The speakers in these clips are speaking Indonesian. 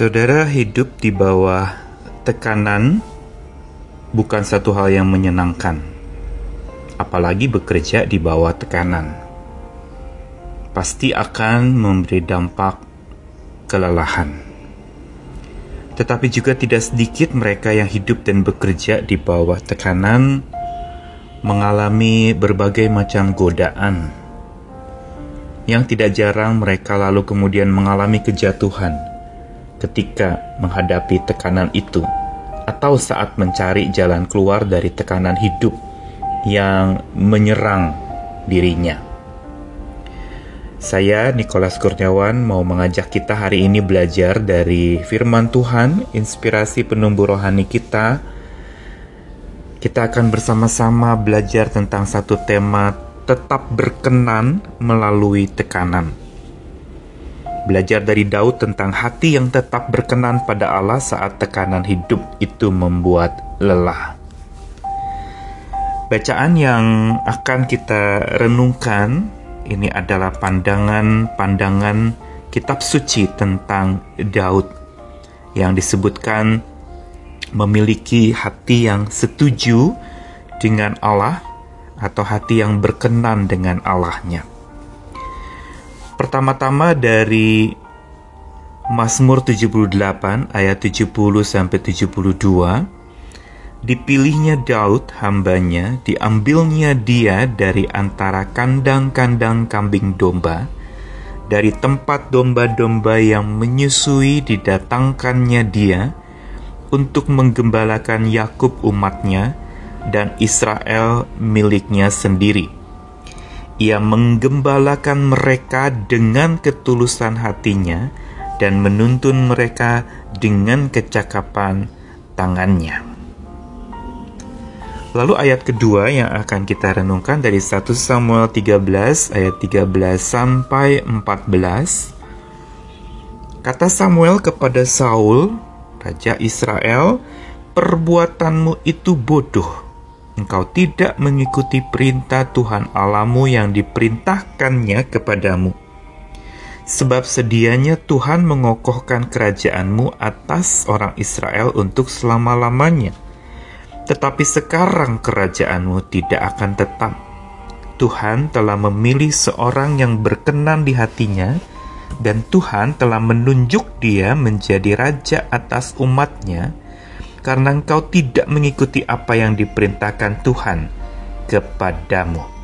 Saudara hidup di bawah tekanan bukan satu hal yang menyenangkan, apalagi bekerja di bawah tekanan. Pasti akan memberi dampak kelelahan. Tetapi juga tidak sedikit mereka yang hidup dan bekerja di bawah tekanan mengalami berbagai macam godaan. Yang tidak jarang mereka lalu kemudian mengalami kejatuhan ketika menghadapi tekanan itu, atau saat mencari jalan keluar dari tekanan hidup yang menyerang dirinya. Saya, Nikolas Kurniawan, mau mengajak kita hari ini belajar dari firman Tuhan, inspirasi penumbuh rohani kita. Kita akan bersama-sama belajar tentang satu tema tetap berkenan melalui tekanan belajar dari Daud tentang hati yang tetap berkenan pada Allah saat tekanan hidup itu membuat lelah. Bacaan yang akan kita renungkan ini adalah pandangan-pandangan kitab suci tentang Daud yang disebutkan memiliki hati yang setuju dengan Allah atau hati yang berkenan dengan Allahnya. Pertama-tama dari Mazmur 78 ayat 70 sampai 72 dipilihnya Daud hambanya diambilnya dia dari antara kandang-kandang kambing domba dari tempat domba-domba yang menyusui didatangkannya dia untuk menggembalakan Yakub umatnya dan Israel miliknya sendiri ia menggembalakan mereka dengan ketulusan hatinya dan menuntun mereka dengan kecakapan tangannya. Lalu ayat kedua yang akan kita renungkan dari 1 Samuel 13 ayat 13 sampai 14. Kata Samuel kepada Saul, raja Israel, "Perbuatanmu itu bodoh engkau tidak mengikuti perintah Tuhan Alamu yang diperintahkannya kepadamu. Sebab sedianya Tuhan mengokohkan kerajaanmu atas orang Israel untuk selama-lamanya. Tetapi sekarang kerajaanmu tidak akan tetap. Tuhan telah memilih seorang yang berkenan di hatinya, dan Tuhan telah menunjuk dia menjadi raja atas umatnya, karena engkau tidak mengikuti apa yang diperintahkan Tuhan kepadamu.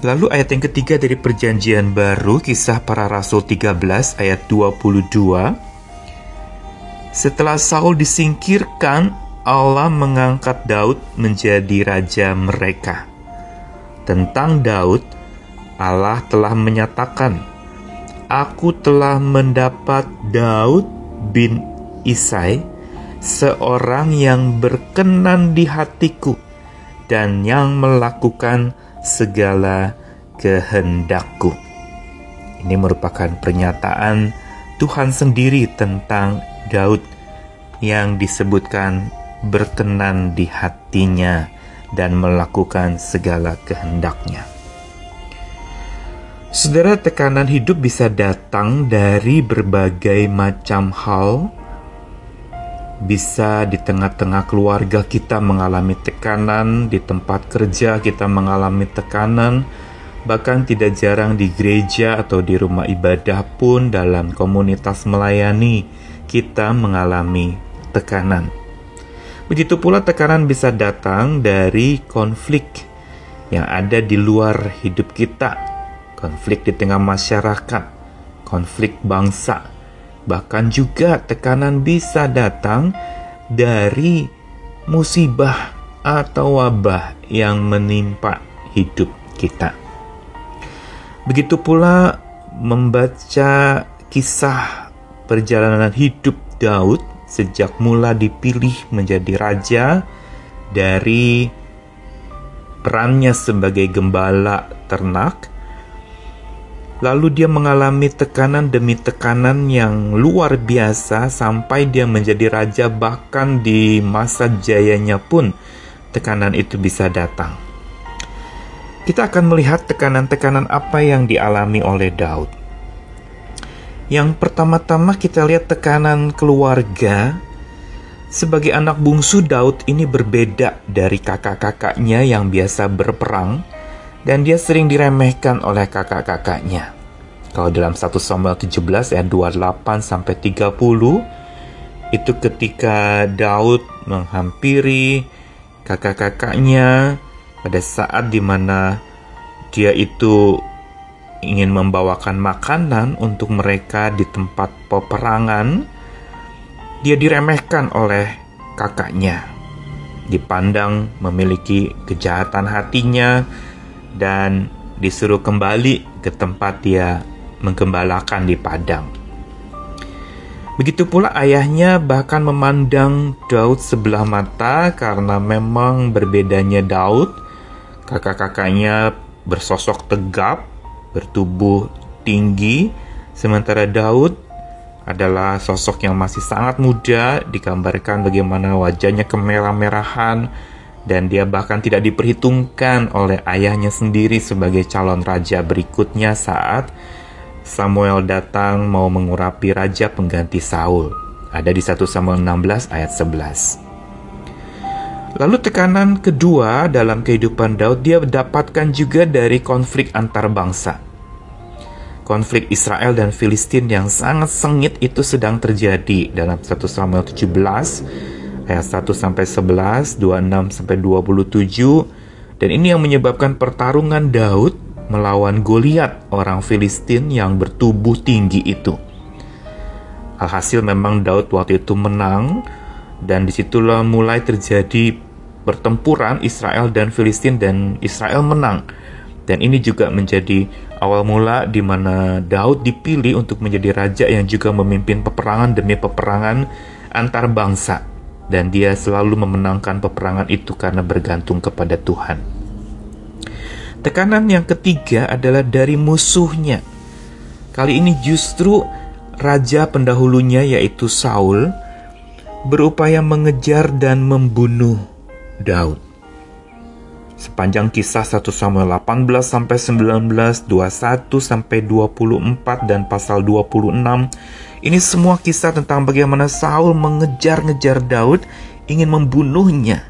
Lalu ayat yang ketiga dari perjanjian baru kisah para rasul 13 ayat 22 Setelah Saul disingkirkan Allah mengangkat Daud menjadi raja mereka Tentang Daud Allah telah menyatakan Aku telah mendapat Daud bin Isai, seorang yang berkenan di hatiku dan yang melakukan segala kehendakku. Ini merupakan pernyataan Tuhan sendiri tentang Daud yang disebutkan berkenan di hatinya dan melakukan segala kehendaknya. Saudara, tekanan hidup bisa datang dari berbagai macam hal, bisa di tengah-tengah keluarga kita mengalami tekanan, di tempat kerja kita mengalami tekanan, bahkan tidak jarang di gereja atau di rumah ibadah pun dalam komunitas melayani kita mengalami tekanan. Begitu pula tekanan bisa datang dari konflik yang ada di luar hidup kita, konflik di tengah masyarakat, konflik bangsa, Bahkan juga tekanan bisa datang dari musibah atau wabah yang menimpa hidup kita. Begitu pula membaca kisah perjalanan hidup Daud sejak mula dipilih menjadi raja dari perannya sebagai gembala ternak Lalu dia mengalami tekanan demi tekanan yang luar biasa sampai dia menjadi raja bahkan di masa jayanya pun tekanan itu bisa datang. Kita akan melihat tekanan-tekanan apa yang dialami oleh Daud. Yang pertama-tama kita lihat tekanan keluarga. Sebagai anak bungsu Daud ini berbeda dari kakak-kakaknya yang biasa berperang dan dia sering diremehkan oleh kakak-kakaknya. Kalau dalam 1 Samuel 17 ayat 28 sampai 30 itu ketika Daud menghampiri kakak-kakaknya pada saat di mana dia itu ingin membawakan makanan untuk mereka di tempat peperangan, dia diremehkan oleh kakaknya. Dipandang memiliki kejahatan hatinya dan disuruh kembali ke tempat dia menggembalakan di padang. Begitu pula ayahnya bahkan memandang Daud sebelah mata karena memang berbedanya Daud. Kakak-kakaknya bersosok tegap, bertubuh tinggi, sementara Daud adalah sosok yang masih sangat muda, digambarkan bagaimana wajahnya kemerah-merahan, dan dia bahkan tidak diperhitungkan oleh ayahnya sendiri sebagai calon raja berikutnya saat Samuel datang mau mengurapi raja pengganti Saul. Ada di 1 Samuel 16 ayat 11. Lalu tekanan kedua dalam kehidupan Daud dia dapatkan juga dari konflik antar bangsa. Konflik Israel dan Filistin yang sangat sengit itu sedang terjadi dalam 1 Samuel 17 ayat 1 sampai 11, 26 sampai 27 dan ini yang menyebabkan pertarungan Daud melawan Goliat orang Filistin yang bertubuh tinggi itu. Alhasil memang Daud waktu itu menang dan di situlah mulai terjadi pertempuran Israel dan Filistin dan Israel menang. Dan ini juga menjadi awal mula di mana Daud dipilih untuk menjadi raja yang juga memimpin peperangan demi peperangan antar bangsa. Dan dia selalu memenangkan peperangan itu karena bergantung kepada Tuhan. Tekanan yang ketiga adalah dari musuhnya. Kali ini justru raja pendahulunya yaitu Saul berupaya mengejar dan membunuh Daud. Sepanjang kisah 1 Samuel 18 sampai 19, 21 sampai 24 dan pasal 26, ini semua kisah tentang bagaimana Saul mengejar-ngejar Daud ingin membunuhnya.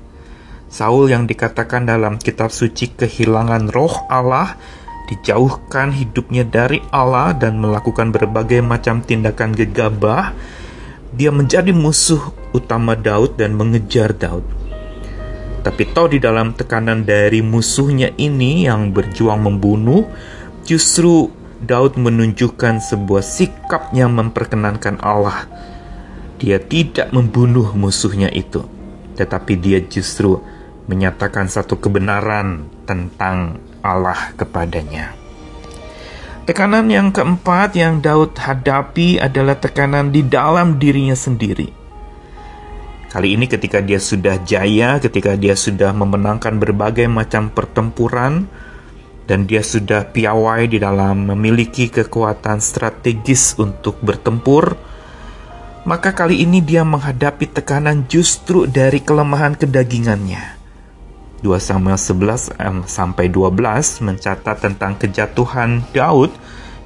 Saul yang dikatakan dalam kitab suci kehilangan roh Allah, dijauhkan hidupnya dari Allah dan melakukan berbagai macam tindakan gegabah, dia menjadi musuh utama Daud dan mengejar Daud. Tapi toh di dalam tekanan dari musuhnya ini yang berjuang membunuh, justru Daud menunjukkan sebuah sikap yang memperkenankan Allah. Dia tidak membunuh musuhnya itu, tetapi dia justru menyatakan satu kebenaran tentang Allah kepadanya. Tekanan yang keempat yang Daud hadapi adalah tekanan di dalam dirinya sendiri. Kali ini ketika dia sudah jaya, ketika dia sudah memenangkan berbagai macam pertempuran, dan dia sudah piawai di dalam memiliki kekuatan strategis untuk bertempur, maka kali ini dia menghadapi tekanan justru dari kelemahan kedagingannya. 2 Samuel 11 sampai 12 mencatat tentang kejatuhan Daud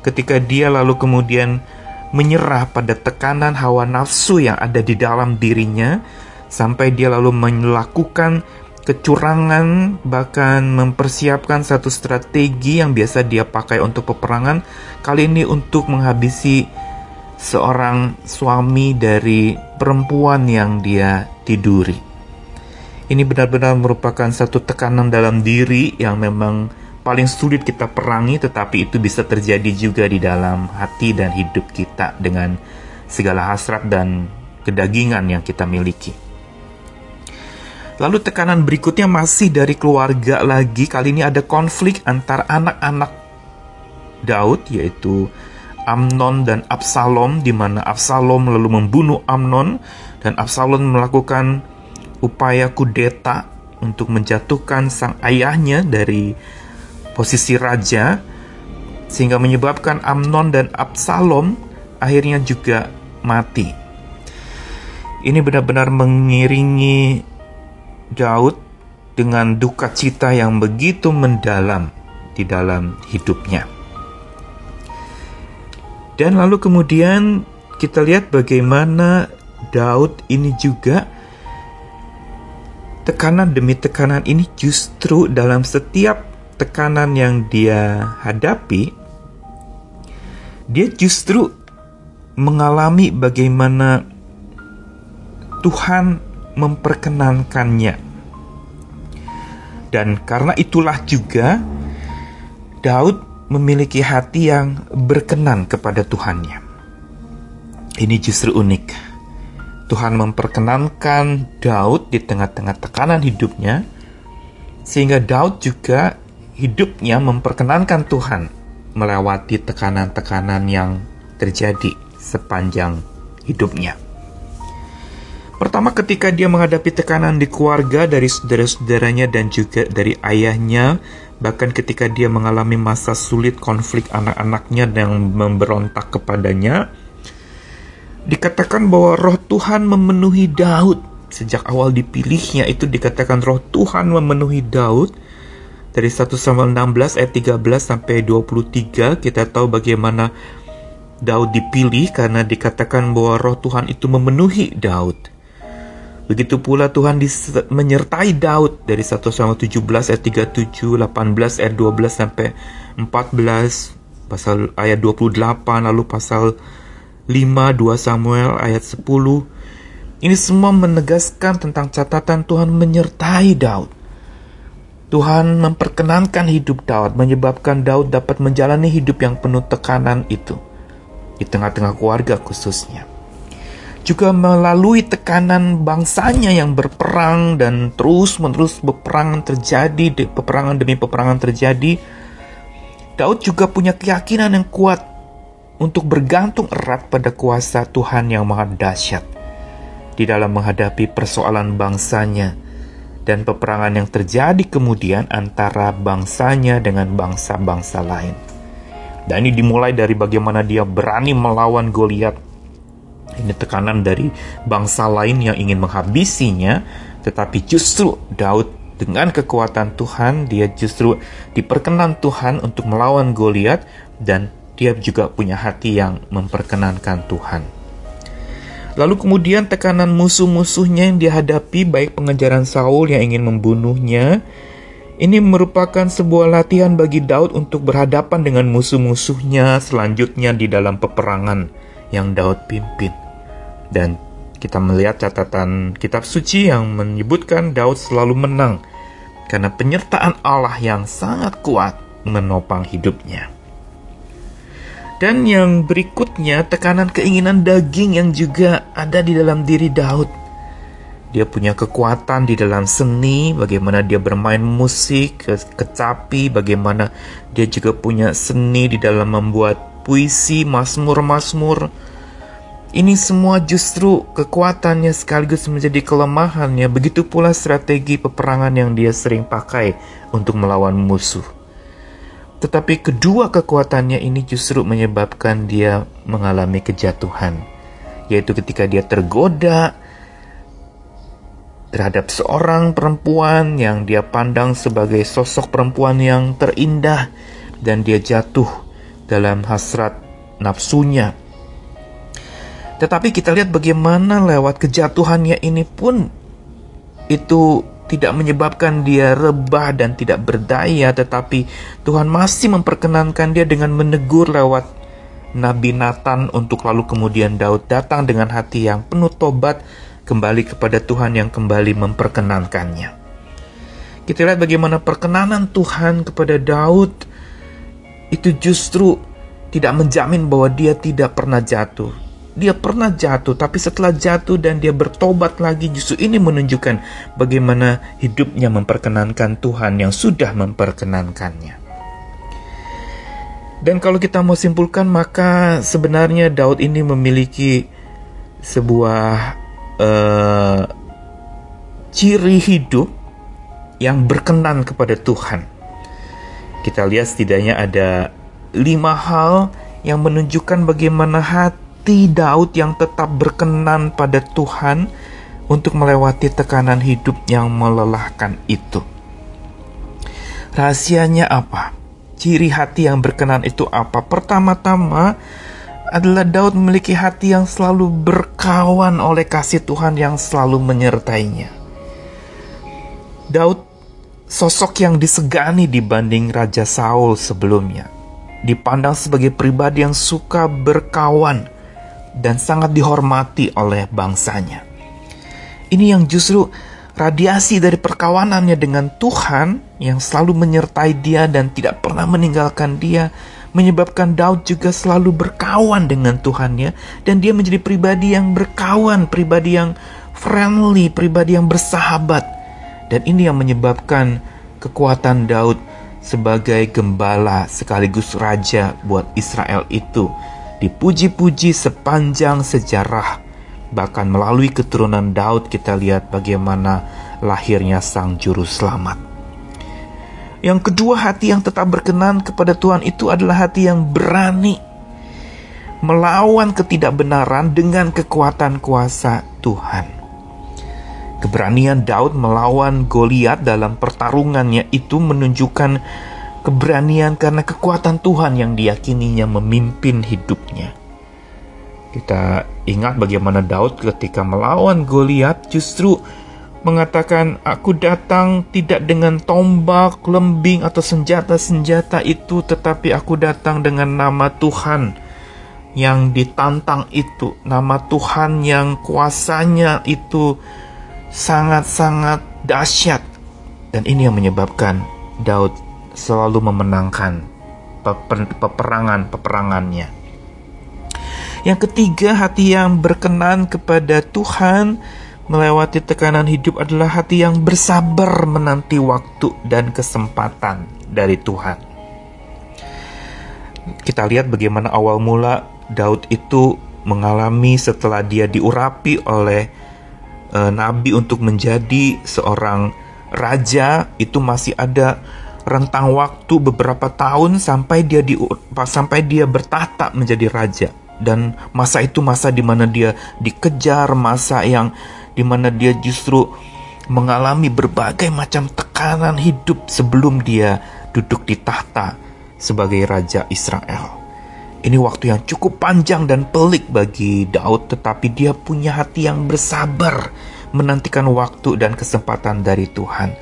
ketika dia lalu kemudian menyerah pada tekanan hawa nafsu yang ada di dalam dirinya sampai dia lalu melakukan kecurangan bahkan mempersiapkan satu strategi yang biasa dia pakai untuk peperangan kali ini untuk menghabisi seorang suami dari perempuan yang dia tiduri. Ini benar-benar merupakan satu tekanan dalam diri yang memang paling sulit kita perangi, tetapi itu bisa terjadi juga di dalam hati dan hidup kita dengan segala hasrat dan kedagingan yang kita miliki. Lalu tekanan berikutnya masih dari keluarga lagi. Kali ini ada konflik antar anak-anak Daud yaitu Amnon dan Absalom di mana Absalom lalu membunuh Amnon dan Absalom melakukan upaya kudeta untuk menjatuhkan sang ayahnya dari posisi raja sehingga menyebabkan Amnon dan Absalom akhirnya juga mati. Ini benar-benar mengiringi Daud dengan duka cita yang begitu mendalam di dalam hidupnya. Dan lalu kemudian kita lihat bagaimana Daud ini juga tekanan demi tekanan ini justru dalam setiap tekanan yang dia hadapi dia justru mengalami bagaimana Tuhan memperkenankannya. Dan karena itulah juga Daud memiliki hati yang berkenan kepada Tuhannya. Ini justru unik. Tuhan memperkenankan Daud di tengah-tengah tekanan hidupnya, sehingga Daud juga hidupnya memperkenankan Tuhan melewati tekanan-tekanan yang terjadi sepanjang hidupnya. Pertama ketika dia menghadapi tekanan di keluarga dari saudara-saudaranya dan juga dari ayahnya, bahkan ketika dia mengalami masa sulit konflik anak-anaknya yang memberontak kepadanya, dikatakan bahwa roh Tuhan memenuhi Daud. Sejak awal dipilihnya itu dikatakan roh Tuhan memenuhi Daud. Dari 1 Samuel 16 ayat 13 sampai 23 kita tahu bagaimana Daud dipilih karena dikatakan bahwa roh Tuhan itu memenuhi Daud. Begitu pula Tuhan menyertai Daud dari 1 Samuel 17 ayat 37, 18 ayat 12 sampai 14, pasal ayat 28, lalu pasal 5, 2 Samuel ayat 10. Ini semua menegaskan tentang catatan Tuhan menyertai Daud. Tuhan memperkenankan hidup Daud, menyebabkan Daud dapat menjalani hidup yang penuh tekanan itu. Di tengah-tengah keluarga khususnya juga melalui tekanan bangsanya yang berperang dan terus-menerus peperangan terjadi, peperangan demi peperangan terjadi. Daud juga punya keyakinan yang kuat untuk bergantung erat pada kuasa Tuhan yang maha dahsyat di dalam menghadapi persoalan bangsanya dan peperangan yang terjadi kemudian antara bangsanya dengan bangsa-bangsa lain. Dan ini dimulai dari bagaimana dia berani melawan Goliat ini tekanan dari bangsa lain yang ingin menghabisinya, tetapi justru Daud dengan kekuatan Tuhan, dia justru diperkenan Tuhan untuk melawan Goliat dan dia juga punya hati yang memperkenankan Tuhan. Lalu kemudian tekanan musuh-musuhnya yang dihadapi baik pengejaran Saul yang ingin membunuhnya, ini merupakan sebuah latihan bagi Daud untuk berhadapan dengan musuh-musuhnya selanjutnya di dalam peperangan yang Daud pimpin. Dan kita melihat catatan kitab suci yang menyebutkan Daud selalu menang karena penyertaan Allah yang sangat kuat menopang hidupnya. Dan yang berikutnya tekanan keinginan daging yang juga ada di dalam diri Daud. Dia punya kekuatan di dalam seni, bagaimana dia bermain musik, kecapi, bagaimana dia juga punya seni di dalam membuat puisi, masmur-masmur, ini semua justru kekuatannya sekaligus menjadi kelemahannya. Begitu pula strategi peperangan yang dia sering pakai untuk melawan musuh. Tetapi kedua kekuatannya ini justru menyebabkan dia mengalami kejatuhan, yaitu ketika dia tergoda terhadap seorang perempuan yang dia pandang sebagai sosok perempuan yang terindah, dan dia jatuh dalam hasrat nafsunya tetapi kita lihat bagaimana lewat kejatuhannya ini pun itu tidak menyebabkan dia rebah dan tidak berdaya, tetapi Tuhan masih memperkenankan dia dengan menegur lewat Nabi Nathan untuk lalu kemudian Daud datang dengan hati yang penuh tobat kembali kepada Tuhan yang kembali memperkenankannya. Kita lihat bagaimana perkenanan Tuhan kepada Daud itu justru tidak menjamin bahwa dia tidak pernah jatuh dia pernah jatuh, tapi setelah jatuh dan dia bertobat lagi, justru ini menunjukkan bagaimana hidupnya memperkenankan Tuhan yang sudah memperkenankannya. Dan kalau kita mau simpulkan, maka sebenarnya Daud ini memiliki sebuah uh, ciri hidup yang berkenan kepada Tuhan. Kita lihat setidaknya ada lima hal yang menunjukkan bagaimana hati hati Daud yang tetap berkenan pada Tuhan untuk melewati tekanan hidup yang melelahkan itu. Rahasianya apa? Ciri hati yang berkenan itu apa? Pertama-tama adalah Daud memiliki hati yang selalu berkawan oleh kasih Tuhan yang selalu menyertainya. Daud sosok yang disegani dibanding Raja Saul sebelumnya. Dipandang sebagai pribadi yang suka berkawan dan sangat dihormati oleh bangsanya. Ini yang justru radiasi dari perkawanannya dengan Tuhan yang selalu menyertai dia dan tidak pernah meninggalkan dia menyebabkan Daud juga selalu berkawan dengan Tuhannya dan dia menjadi pribadi yang berkawan, pribadi yang friendly, pribadi yang bersahabat. Dan ini yang menyebabkan kekuatan Daud sebagai gembala sekaligus raja buat Israel itu dipuji-puji sepanjang sejarah Bahkan melalui keturunan Daud kita lihat bagaimana lahirnya sang juru selamat. Yang kedua, hati yang tetap berkenan kepada Tuhan itu adalah hati yang berani melawan ketidakbenaran dengan kekuatan kuasa Tuhan. Keberanian Daud melawan Goliat dalam pertarungannya itu menunjukkan keberanian karena kekuatan Tuhan yang diyakininya memimpin hidupnya. Kita ingat bagaimana Daud ketika melawan Goliat justru mengatakan, "Aku datang tidak dengan tombak, lembing atau senjata-senjata itu, tetapi aku datang dengan nama Tuhan." yang ditantang itu, nama Tuhan yang kuasanya itu sangat-sangat dahsyat. Dan ini yang menyebabkan Daud selalu memenangkan peperangan-peperangannya. Yang ketiga, hati yang berkenan kepada Tuhan melewati tekanan hidup adalah hati yang bersabar menanti waktu dan kesempatan dari Tuhan. Kita lihat bagaimana awal mula Daud itu mengalami setelah dia diurapi oleh e, nabi untuk menjadi seorang raja itu masih ada rentang waktu beberapa tahun sampai dia di sampai dia bertahta menjadi raja dan masa itu masa di mana dia dikejar, masa yang di mana dia justru mengalami berbagai macam tekanan hidup sebelum dia duduk di tahta sebagai raja Israel. Ini waktu yang cukup panjang dan pelik bagi Daud, tetapi dia punya hati yang bersabar menantikan waktu dan kesempatan dari Tuhan.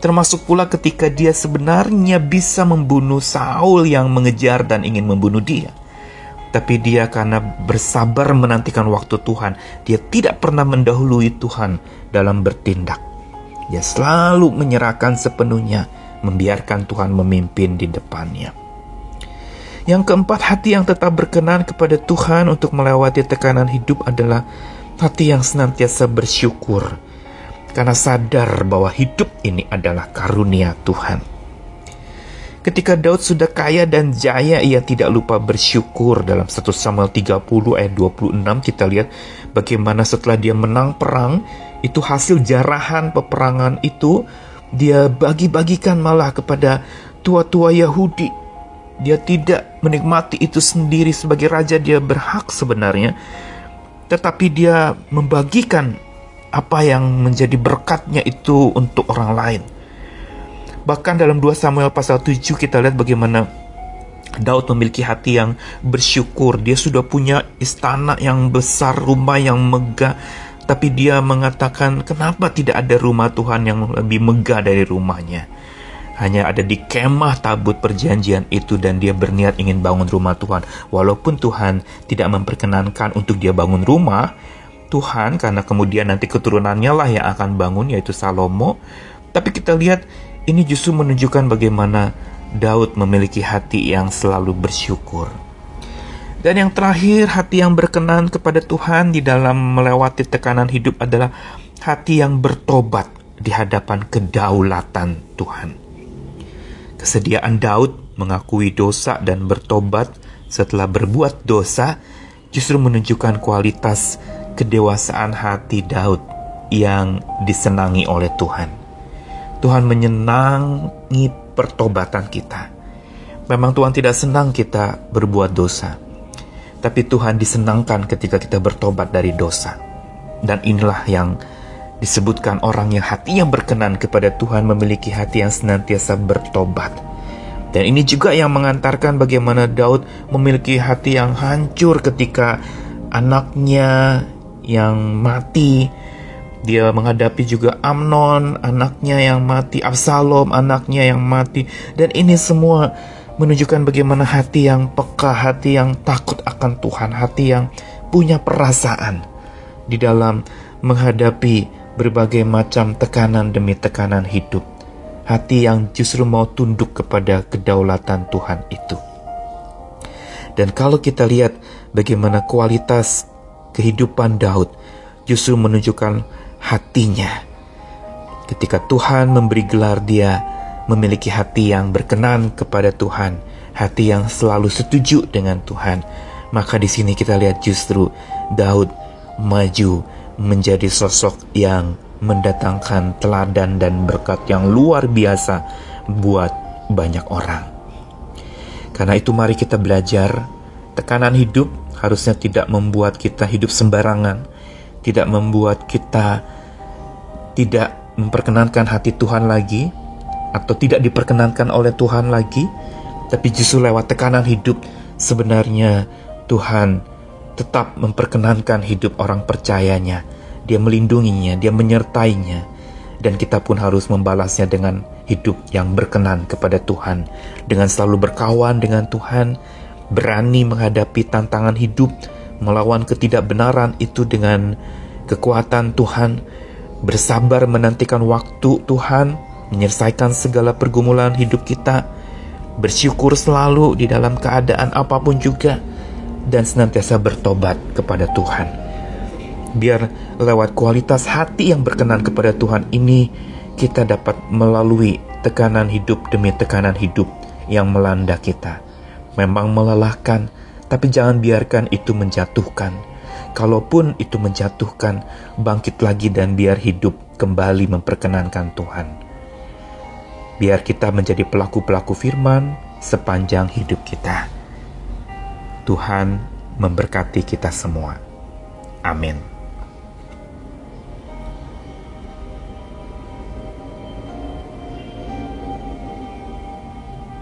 Termasuk pula ketika dia sebenarnya bisa membunuh Saul yang mengejar dan ingin membunuh dia tapi dia karena bersabar menantikan waktu Tuhan, dia tidak pernah mendahului Tuhan dalam bertindak. Dia selalu menyerahkan sepenuhnya, membiarkan Tuhan memimpin di depannya. Yang keempat, hati yang tetap berkenan kepada Tuhan untuk melewati tekanan hidup adalah hati yang senantiasa bersyukur karena sadar bahwa hidup ini adalah karunia Tuhan. Ketika Daud sudah kaya dan jaya, ia tidak lupa bersyukur. Dalam 1 Samuel 30 ayat 26 kita lihat bagaimana setelah dia menang perang, itu hasil jarahan peperangan itu dia bagi-bagikan malah kepada tua-tua Yahudi. Dia tidak menikmati itu sendiri sebagai raja, dia berhak sebenarnya. Tetapi dia membagikan apa yang menjadi berkatnya itu untuk orang lain. Bahkan dalam 2 Samuel pasal 7 kita lihat bagaimana Daud memiliki hati yang bersyukur. Dia sudah punya istana yang besar, rumah yang megah. Tapi dia mengatakan, kenapa tidak ada rumah Tuhan yang lebih megah dari rumahnya? Hanya ada di kemah tabut perjanjian itu dan dia berniat ingin bangun rumah Tuhan. Walaupun Tuhan tidak memperkenankan untuk dia bangun rumah, Tuhan karena kemudian nanti keturunannya lah yang akan bangun yaitu Salomo. Tapi kita lihat ini justru menunjukkan bagaimana Daud memiliki hati yang selalu bersyukur. Dan yang terakhir, hati yang berkenan kepada Tuhan di dalam melewati tekanan hidup adalah hati yang bertobat di hadapan kedaulatan Tuhan. Kesediaan Daud mengakui dosa dan bertobat setelah berbuat dosa justru menunjukkan kualitas kedewasaan hati Daud yang disenangi oleh Tuhan. Tuhan menyenangi pertobatan kita. Memang Tuhan tidak senang kita berbuat dosa, tapi Tuhan disenangkan ketika kita bertobat dari dosa. Dan inilah yang disebutkan orang yang hati yang berkenan kepada Tuhan memiliki hati yang senantiasa bertobat. Dan ini juga yang mengantarkan bagaimana Daud memiliki hati yang hancur ketika anaknya yang mati. Dia menghadapi juga Amnon, anaknya yang mati, Absalom, anaknya yang mati. Dan ini semua menunjukkan bagaimana hati yang peka, hati yang takut akan Tuhan, hati yang punya perasaan di dalam menghadapi berbagai macam tekanan demi tekanan hidup. Hati yang justru mau tunduk kepada kedaulatan Tuhan itu. Dan kalau kita lihat bagaimana kualitas kehidupan Daud justru menunjukkan hatinya. Ketika Tuhan memberi gelar dia memiliki hati yang berkenan kepada Tuhan, hati yang selalu setuju dengan Tuhan, maka di sini kita lihat justru Daud maju menjadi sosok yang mendatangkan teladan dan berkat yang luar biasa buat banyak orang. Karena itu mari kita belajar tekanan hidup harusnya tidak membuat kita hidup sembarangan, tidak membuat kita tidak memperkenankan hati Tuhan lagi, atau tidak diperkenankan oleh Tuhan lagi, tapi justru lewat tekanan hidup sebenarnya Tuhan tetap memperkenankan hidup orang percayanya. Dia melindunginya, dia menyertainya, dan kita pun harus membalasnya dengan hidup yang berkenan kepada Tuhan, dengan selalu berkawan dengan Tuhan, berani menghadapi tantangan hidup, melawan ketidakbenaran itu dengan kekuatan Tuhan, bersabar menantikan waktu Tuhan, menyelesaikan segala pergumulan hidup kita, bersyukur selalu di dalam keadaan apa pun juga, dan senantiasa bertobat kepada Tuhan. Biar lewat kualitas hati yang berkenan kepada Tuhan ini, kita dapat melalui tekanan hidup demi tekanan hidup yang melanda kita. Memang melelahkan, tapi jangan biarkan itu menjatuhkan. Kalaupun itu menjatuhkan, bangkit lagi dan biar hidup kembali memperkenankan Tuhan biar kita menjadi pelaku-pelaku firman sepanjang hidup kita. Tuhan memberkati kita semua. Amin.